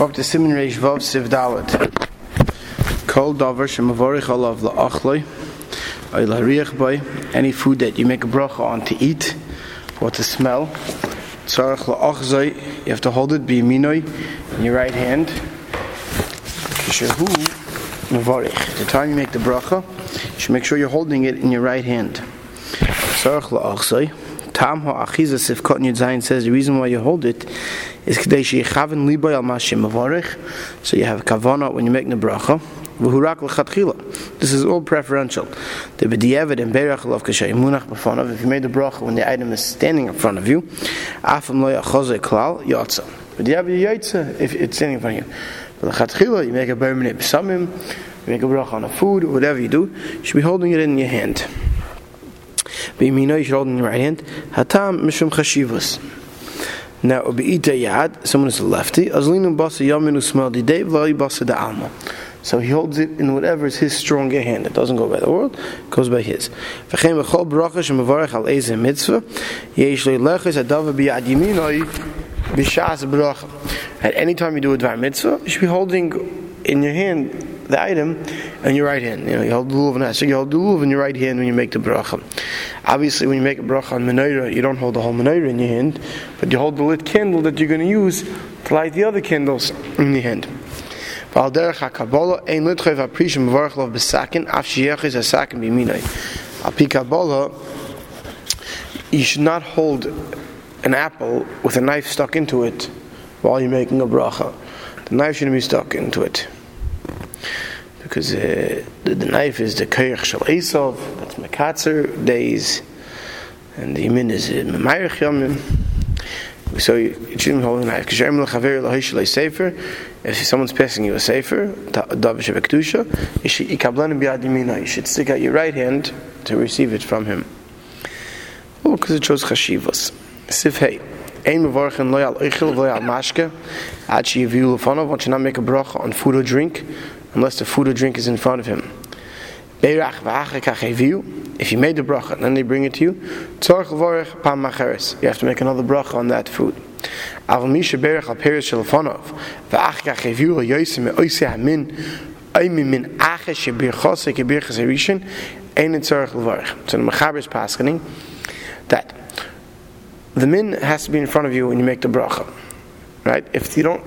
Up to Siman Reish Vav Siv Dalet. Kol davar shemavorich alav la'achloi. Ay la'riach bay. Any food that you make a bracha on to eat, or to smell. Tzarech la'achzoi. You have to hold it biyaminoi in your right hand. Kishahu mavorich. The time you make the bracha, you should make sure you're holding it in your right hand. Tzarech la'achzoi. Tam ha'achiza sifkot yud zayin says the reason why you hold it is kadei sheyichaven liboy al mashim mavorich. So you have kavana when you make the bracha. This is all preferential. The b'diavad and berach lov kashay munach b'fonav. If you made the bracha when the item is standing in front of you, afam lo yachozeh klal yotza. B'diavad yotza if it's standing in front of you. But l'chatchila you make a berminit b'samim, you make a bracha on a food, whatever you do, you should be holding it in your hand. B'yamino you should hold it in your right hand. Hatam mishum chashivus. Now, yad, someone is a lefty. So he holds it in whatever is his stronger hand. It doesn't go by the world, it goes by his. Mitzvah. At any time you do a dvar mitzvah, you should be holding in your hand the item in your right hand. You know, you hold the lulav so you hold the in your right hand when you make the bracha. Obviously, when you make a bracha on menorah, you don't hold the whole menorah in your hand, but you hold the lit candle that you're going to use to light the other candles in your hand. Val derech hakabbalah ein litchev aprishim mevarach lov besakin af sheyechiz. Al pi you should not hold an apple with a knife stuck into it while you're making a bracha. The knife shouldn't be stuck into it because uh, the, the, knife is the koyach shel Esav, that's Mekatzer days, and the Yemin is Memayach Yomim. So you, shouldn't hold a knife. Kishem lechaver lahish sefer. If someone's passing you a sefer, davish bekdusha, you should ikablan biyad yamina. You should stick out your right hand to receive it from him. Oh, because it shows chashivas. Sif hey. Ein mevorchen loyal oichel loyal mashke. Ad sheyiviu lefanov. One should not make a bracha on food or drink unless the food or drink is in front of him. If you made the bracha then they bring it to you, you have to make another bracha on that food. So the Mechaber is paskening that the min has to be in front of you when you make the bracha. Right? If you don't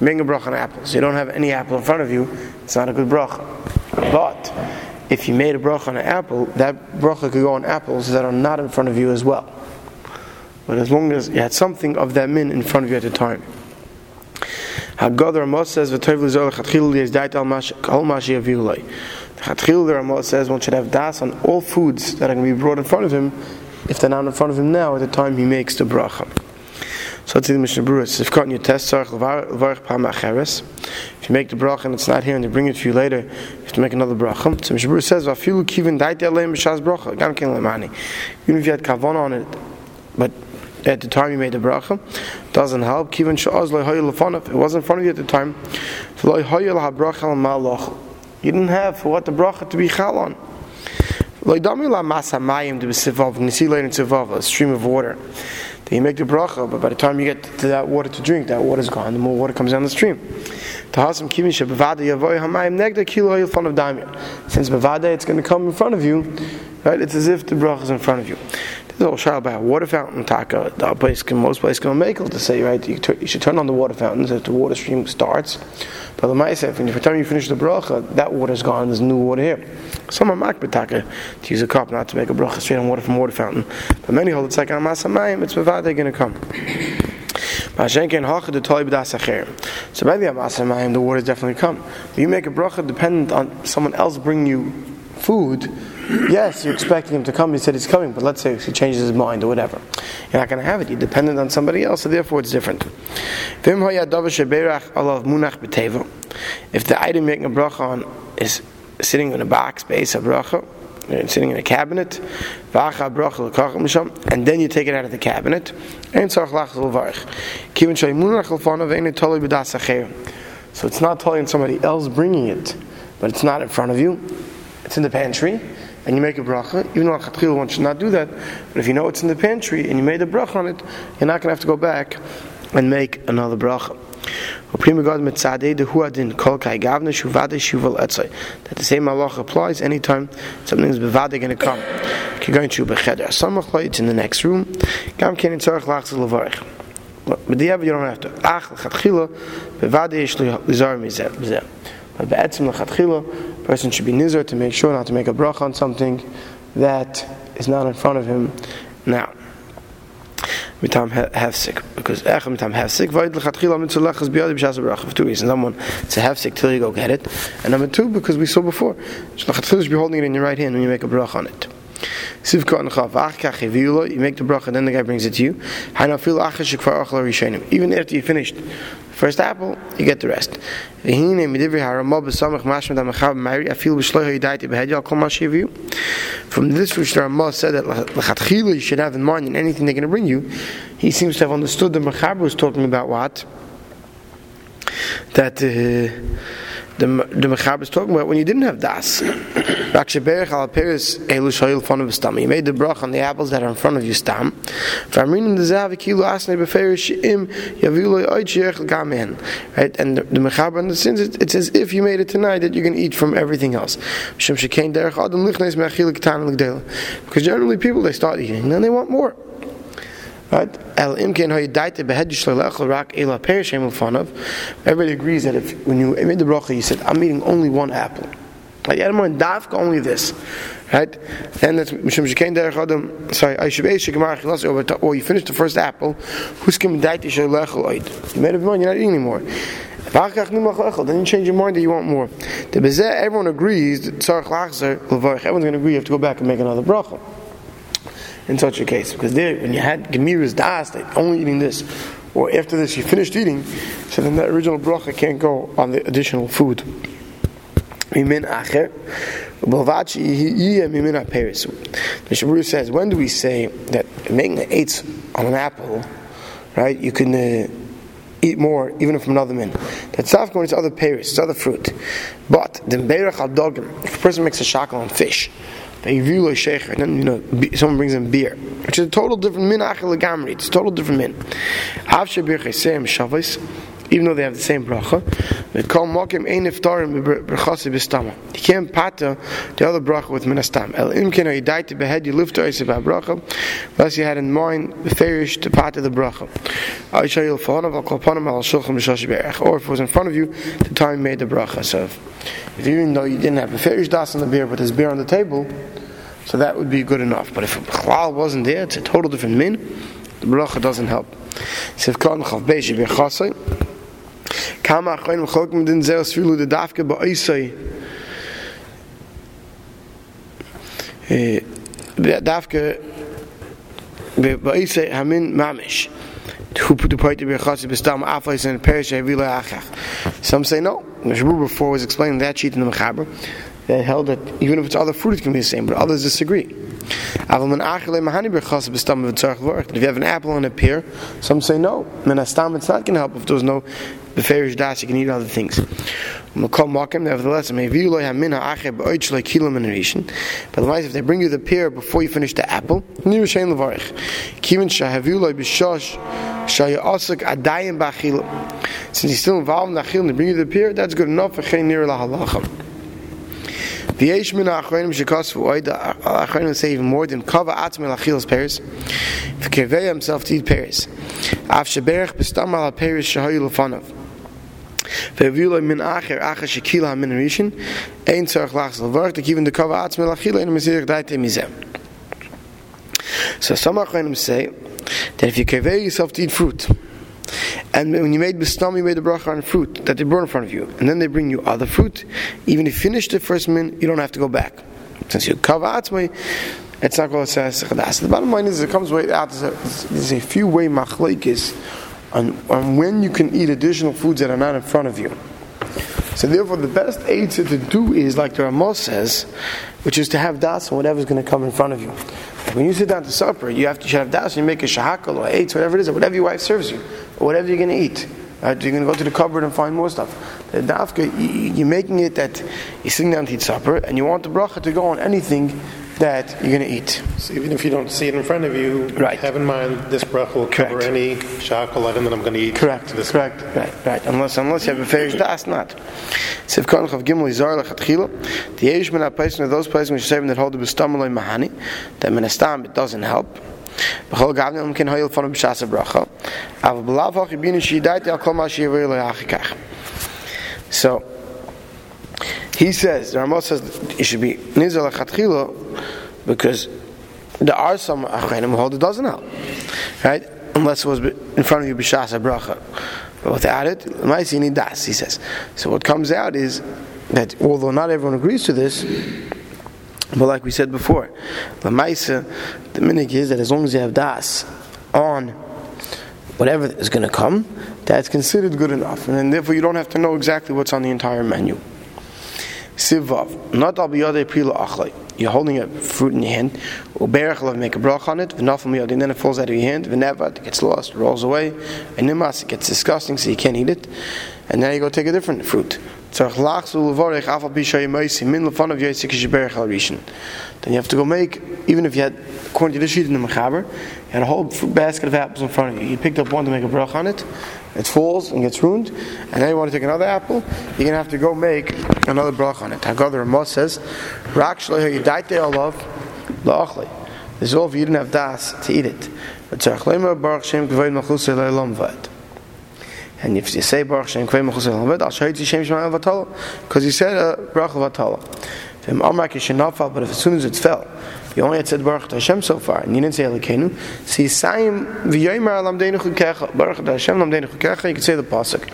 making a bracha on apples. You don't have any apple in front of you, it's not a good bracha. But if you made a bracha on an apple, that bracha could go on apples that are not in front of you as well. But as long as you had something of that min in front of you at the time. Hagadar Amos says, "V'toiv dait al mashi aviyulay." Chatchil the Ramos says one should have das on all foods that are going to be brought in front of him, if they're not in front of him now at the time he makes the bracha. So it's in the Mishnah Berurah. If you test If you make the bracha and it's not here and they bring it to you later, you have to make another bracha. So Mishnah Berurah says. Even if you had kavan on it, but at the time you made the bracha, doesn't help. It wasn't in front of you at the time. You didn't have for what the bracha to be chal on. Loy dami la masa mayim to be sivav. See later a stream of water you make the bracha, but by the time you get to that water to drink, that water's gone. The more water comes down the stream. Since bevada it's going to come in front of you, right? It's as if the bracha is in front of you. There's a whole about water fountain. Taka, the place can, most places can make to say, right? You, you, should turn on the water fountains as the water stream starts. But the Ma'aseh, by the time you finish the bracha, that water's gone. There's new water here. Some are makbetaka to use a cup, not to make a bracha straight on water from water fountain. But many hold it's like on masamayim. It's without they're going to come. So by the Amasamayim, the water definitely come. If you make a bracha dependent on someone else bringing you food, yes, you're expecting him to come. He said he's coming, but let's say he changes his mind or whatever. You're not going to have it. You're dependent on somebody else, so therefore it's different. If the item making a bracha on is sitting in a box, base of bracha, sitting in a cabinet, and then you take it out of the cabinet, so it's not telling somebody else bringing it, but it's not in front of you, it's in the pantry, and you make a bracha, even though Chatchil one should not do that, but if you know it's in the pantry and you made a bracha on it, you're not going to have to go back and make another bracha. That the same Allah applies anytime something is bevade going to come. It's in the next room. Other you don't have to. Mizeh. But be'etzim lechatchila, person should be nizar to make sure not to make a bracha on something that is not in front of him. Now mitam hefsik because ech mitam hefsik void lechatchila mitzulach is biyad b'shas for two reasons. Number one it's a hefsik till you go get it. And number two because we saw before lechatchila should be holding it in your right hand when you make a bracha on it You make the bracha, then the guy brings it to you. Even after you finished first apple, you get the rest. From this which the Ramah said that l'chatchila you should have in mind in anything they're going to bring you, he seems to have understood the Mechaber was talking about what? That... Uh, the the Mechab is talking about when you didn't have das. Al elu of stam. You made the brach on the apples that are in front of you stam. The. Right, and the, the Mechab understands it. It says if you made it tonight that you can eat from everything else. Because generally people they start eating and then they want more. Right? El imken hoyidaita behed yishlelech rak ela perishem ufanav. Everybody agrees that if when you made the bracha, you said, "I'm eating only one apple." Like Yadamon dafka only this, right? And that's mishum shekain derech adam. Sorry, I should be shekamar chilas over. Or you finished the first apple. Who's kim daita yishlelech oid? You made up your mind. You're not eating anymore. Then you change your mind that you want more. The everyone agrees. That everyone's going to agree. You have to go back and make another bracha in such a case. Because there, when you had Gemira's Das, they only eating this, or after this you finished eating, so then that original bracha can't go on the additional food. Mimin acher, Balvachi mimin aperis. The Shabru says, when do we say that making an eights on an apple, right, you can uh, eat more even from another min. That's not going to other peris, it's other fruit. But the beirach al dogim, if a person makes a shackle on fish, and then you know someone brings in beer, which is a total different min. It's a total different min. Even though they have the same bracha. They call mokim ein iftarim b'chasi b'stama. Can't pata the other bracha with minastam. El imken or die to behead, you lift to about bracha, unless you had in mind the farish to pata the bracha. Or if it was in front of you, the time made the bracha. So if even though you didn't have a farish das on the beer, but there's beer on the table, so that would be good enough. But if a chalal wasn't there, it's a total different min. The bracha doesn't help. Sif kan chav beishi. Kama achayim chokim din zeh osfilu de dafke ba'isai. Eh, dafke ba'isai hamin mamish. Who put the point to be chassid b'stam afais and perish avila achach. Some say no. The Shabur before was explaining that sheet in the Mechaber that held that even if it's other fruit, it can be the same, but others disagree. If you have an apple and a pear, some say no. Menastam, it's not going to help if there's no beferish das, you can eat other things. Nevertheless, but otherwise, if they bring you the pear before you finish the apple, since he's still involved in the achil and they bring you the pear, that's good enough for chen nir. The Yesh Min say even more than Kava Atzmi Lachilas Peres V'kevei himself to eat Peres Av Sheberech B'stam Al Peres Shahoy Lefanav So some Achronim say that if you kevei yourself to eat fruit and when you made bistam, you made the bracha on fruit that they brought in front of you. And then they bring you other fruit. Even if you finish the first min, you don't have to go back. Since you cover atzmai, it's not to say The bottom line is it comes way out. There's a few way machlekes on, on when you can eat additional foods that are not in front of you. So therefore, the best aid to do is like the Ramos says, which is to have das on whatever's going to come in front of you. When you sit down to supper, you have to you have das. You make a shahakal or eight, whatever it is, or whatever your wife serves you, or whatever you're going to eat. Right? You're going to go to the cupboard and find more stuff. The dafka, you're making it that you're sitting down to eat supper, and you want the bracha to go on anything that you're going to eat. So even if you don't see it in front of you, Right. have in mind this bracha will cover Correct. any shakal item that I'm going to eat. Correct. This Correct. Right. Right. Unless unless you have a fair das not. Siv kan of gimel izar lechatchila. The Yesh min person of those places which say that hold the bestamaloi mahani. That minastam it doesn't help. B'chol gavnim can hoil from b'shas bracha. Av b'lav hach yibinu shidayte al kol ma shiyavir le'achikach. So he says, the Rambam says it should be nizar lechatchila because there are some achrenim who hold it doesn't help, right? Unless it was in front of you b'shas bracha. But without it, ma'isi need das. He says. So what comes out is that although not everyone agrees to this, but like we said before, the ma'isa, the minig is that as long as you have das on whatever is going to come, that's considered good enough, and therefore you don't have to know exactly what's on the entire menu. Sivav, not al biyadei prila achlai. You're holding a fruit in your hand. Uberach love make a brach on it. V'nafal miyad, and then it falls out of your hand. V'nevad, it gets lost, rolls away. And nimas, it gets disgusting, so you can't eat it. And then you go take a different fruit. Then you have to go make, even if you had, according to the sheet in the mechaber, you had a whole basket of apples in front of you. You picked up one to make a brach on it. It falls and gets ruined, and then you want to take another apple, you're going to have to go make another brach on it. Haggadah Ramah says. This is all if you didn't have das to eat it. Baruch. And if you say baruch shem le'elam vad, I'll show you shem shemayim vatala. Because he said a brach vatala. But if as soon as it fell, you only had said Baruch to Hashem so far, and you didn't say Elokeinu. So Yisayim v'yoymer lamdeinu chukecha. Baruch to Hashem lamdeinu chukecha. You could say the pasuk.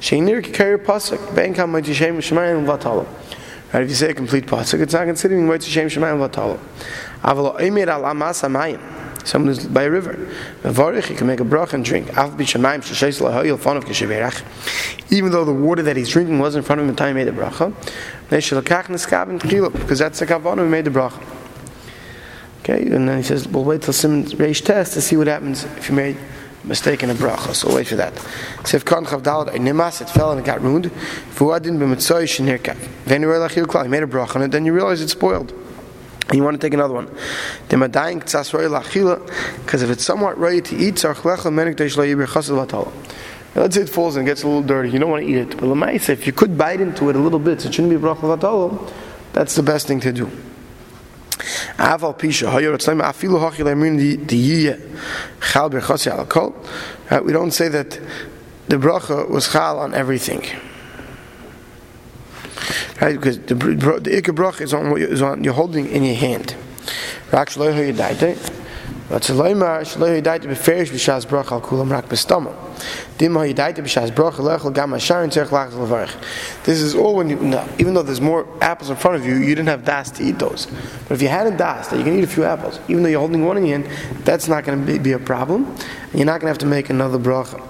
Sheinir kikayir pasuk. Ben kam moiti shem shemayim vatala. Right? If you say a complete pasuk, it's not considering moiti shem shemayim vatala. Aval oimer al amas amayim. Someone who's by a river. Mevarich, he can make a brach and drink. Even though the water that he's drinking was in front of him the time he made the bracha. Because that's the kavanah who made the bracha. Okay, and then he says, we'll wait till Siman Reish Tes to see what happens if you made a mistake in a bracha. So wait for that. Sef kan chav a nimas, it fell and it got ruined. Fuadin b'mitzoy shenirkav. Then you realize you made a bracha on it, then you realize it's spoiled. And you want to take another one. Because if it's somewhat ready to eat. Let's say it falls and gets a little dirty. You don't want to eat it. But if you could bite into it a little bit, so it shouldn't be bracha. That's the best thing to do. Aval pisha hayor etzleim afilu hachi leimin the the chal berchasi al kol. We don't say that the bracha was chal on everything. Right, because the the ikar bracha is on what you- is on you're holding in your hand. This is all when you, even though there's more apples in front of you, you didn't have das to eat those. But if you had a das that you can eat a few apples, even though you're holding one in your hand, that's not going to be, be a problem. And you're not going to have to make another bracha.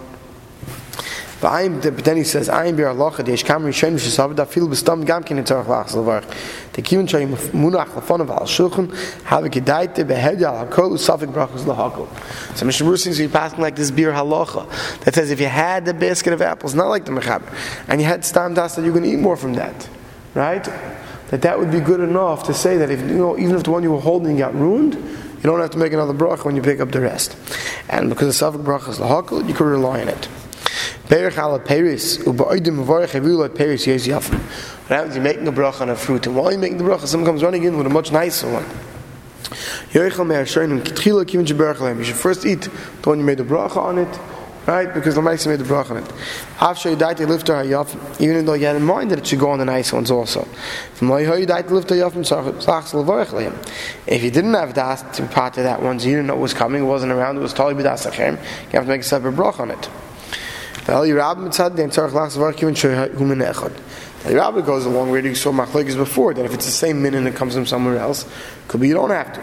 But then he says, "I'm bir alocha deish kam rishon v'shasav da fil b'stam gam kin etzarach lachs levarich." The kivun shay munach lefon of al shulchan have gedaite behed al hakol usafik brachos lahakol. So Mishnah Berurah seems to be passing like this Biur Halacha that says if you had the basket of apples, not like the mechaber, and you had stam das that you're going to eat more from that, right? That that would be good enough to say that if you know even if the one you were holding got ruined. You don't have to make another bracha when you pick up the rest. And because the Safik is lahakol, you can rely on it. Perich ala peris, u'ba'odim mevorech heviu like peris yes yafim. What happens? You're making a bracha on a fruit, and while you're making the bracha, someone comes running in with a much nicer one. Yoichel me'er shoynim kitchila kivin sheberach lehem. You should first eat the one you made the bracha on it, right? Because the Maisa made the bracha on it. Died, you lift her hayafim, even though you had in mind that it should go on the nice ones also. From died, you lift her hayafim, sachs levorech lehem. If you didn't have das to part of that one, so you didn't know it was coming, it wasn't around, it was totally b'das achem, you have to make a separate bracha on it. The Rabbi goes along where you saw machlekes before that if it's the same min and it comes from somewhere else, could be you don't have to.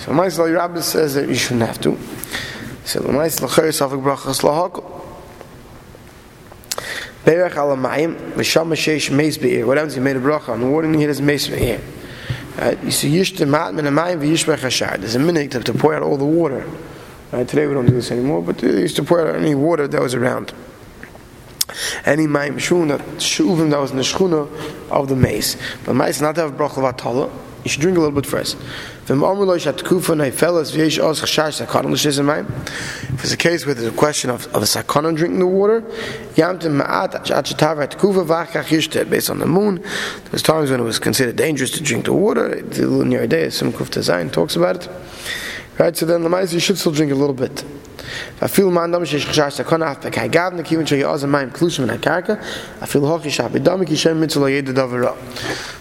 So Eli Rabbi says that you shouldn't have to. So the nice lacher safik brachas lahakol. Berach ala mayim v'sham sheish meis be'ir. What happens? He made a bracha on the water and he has meis be'ir. Right? You see, yish temat min amayim v'yishbech hashar. There's a minute to, to pour out all the water. Right? Today we don't do this anymore, but they used to pour out any water that was around. Any mayim shun that shuvim that was in the shchuna of the mace. But mace not have bracha vatala. You should drink a little bit first. If it's a case where there's a question of, of a sakana drinking the water, based on the moon, there was times when it was considered dangerous to drink the water. The Lunar Day, Kufta Zayin talks about it. Right, so then the mice you should still drink a little bit. I feel man dam shish khash ta kana afta kai gav ne kiven choy az mein klush min a karka. I feel hoch ich hab dam ki shem mit zolay de davra.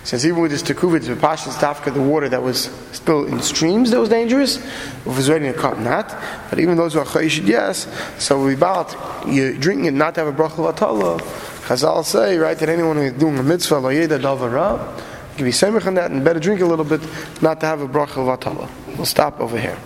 Since even with this tekuvit the passion staff the water that was spilled in streams that was dangerous If was ready in a cup not but even those who are khayish yes so we about you drinking it not to have a brachah vatala. Chazal say right that anyone who is doing a mitzvah lo yeda davra ra can be semich on that and better drink a little bit not to have a bracha we'll stop over here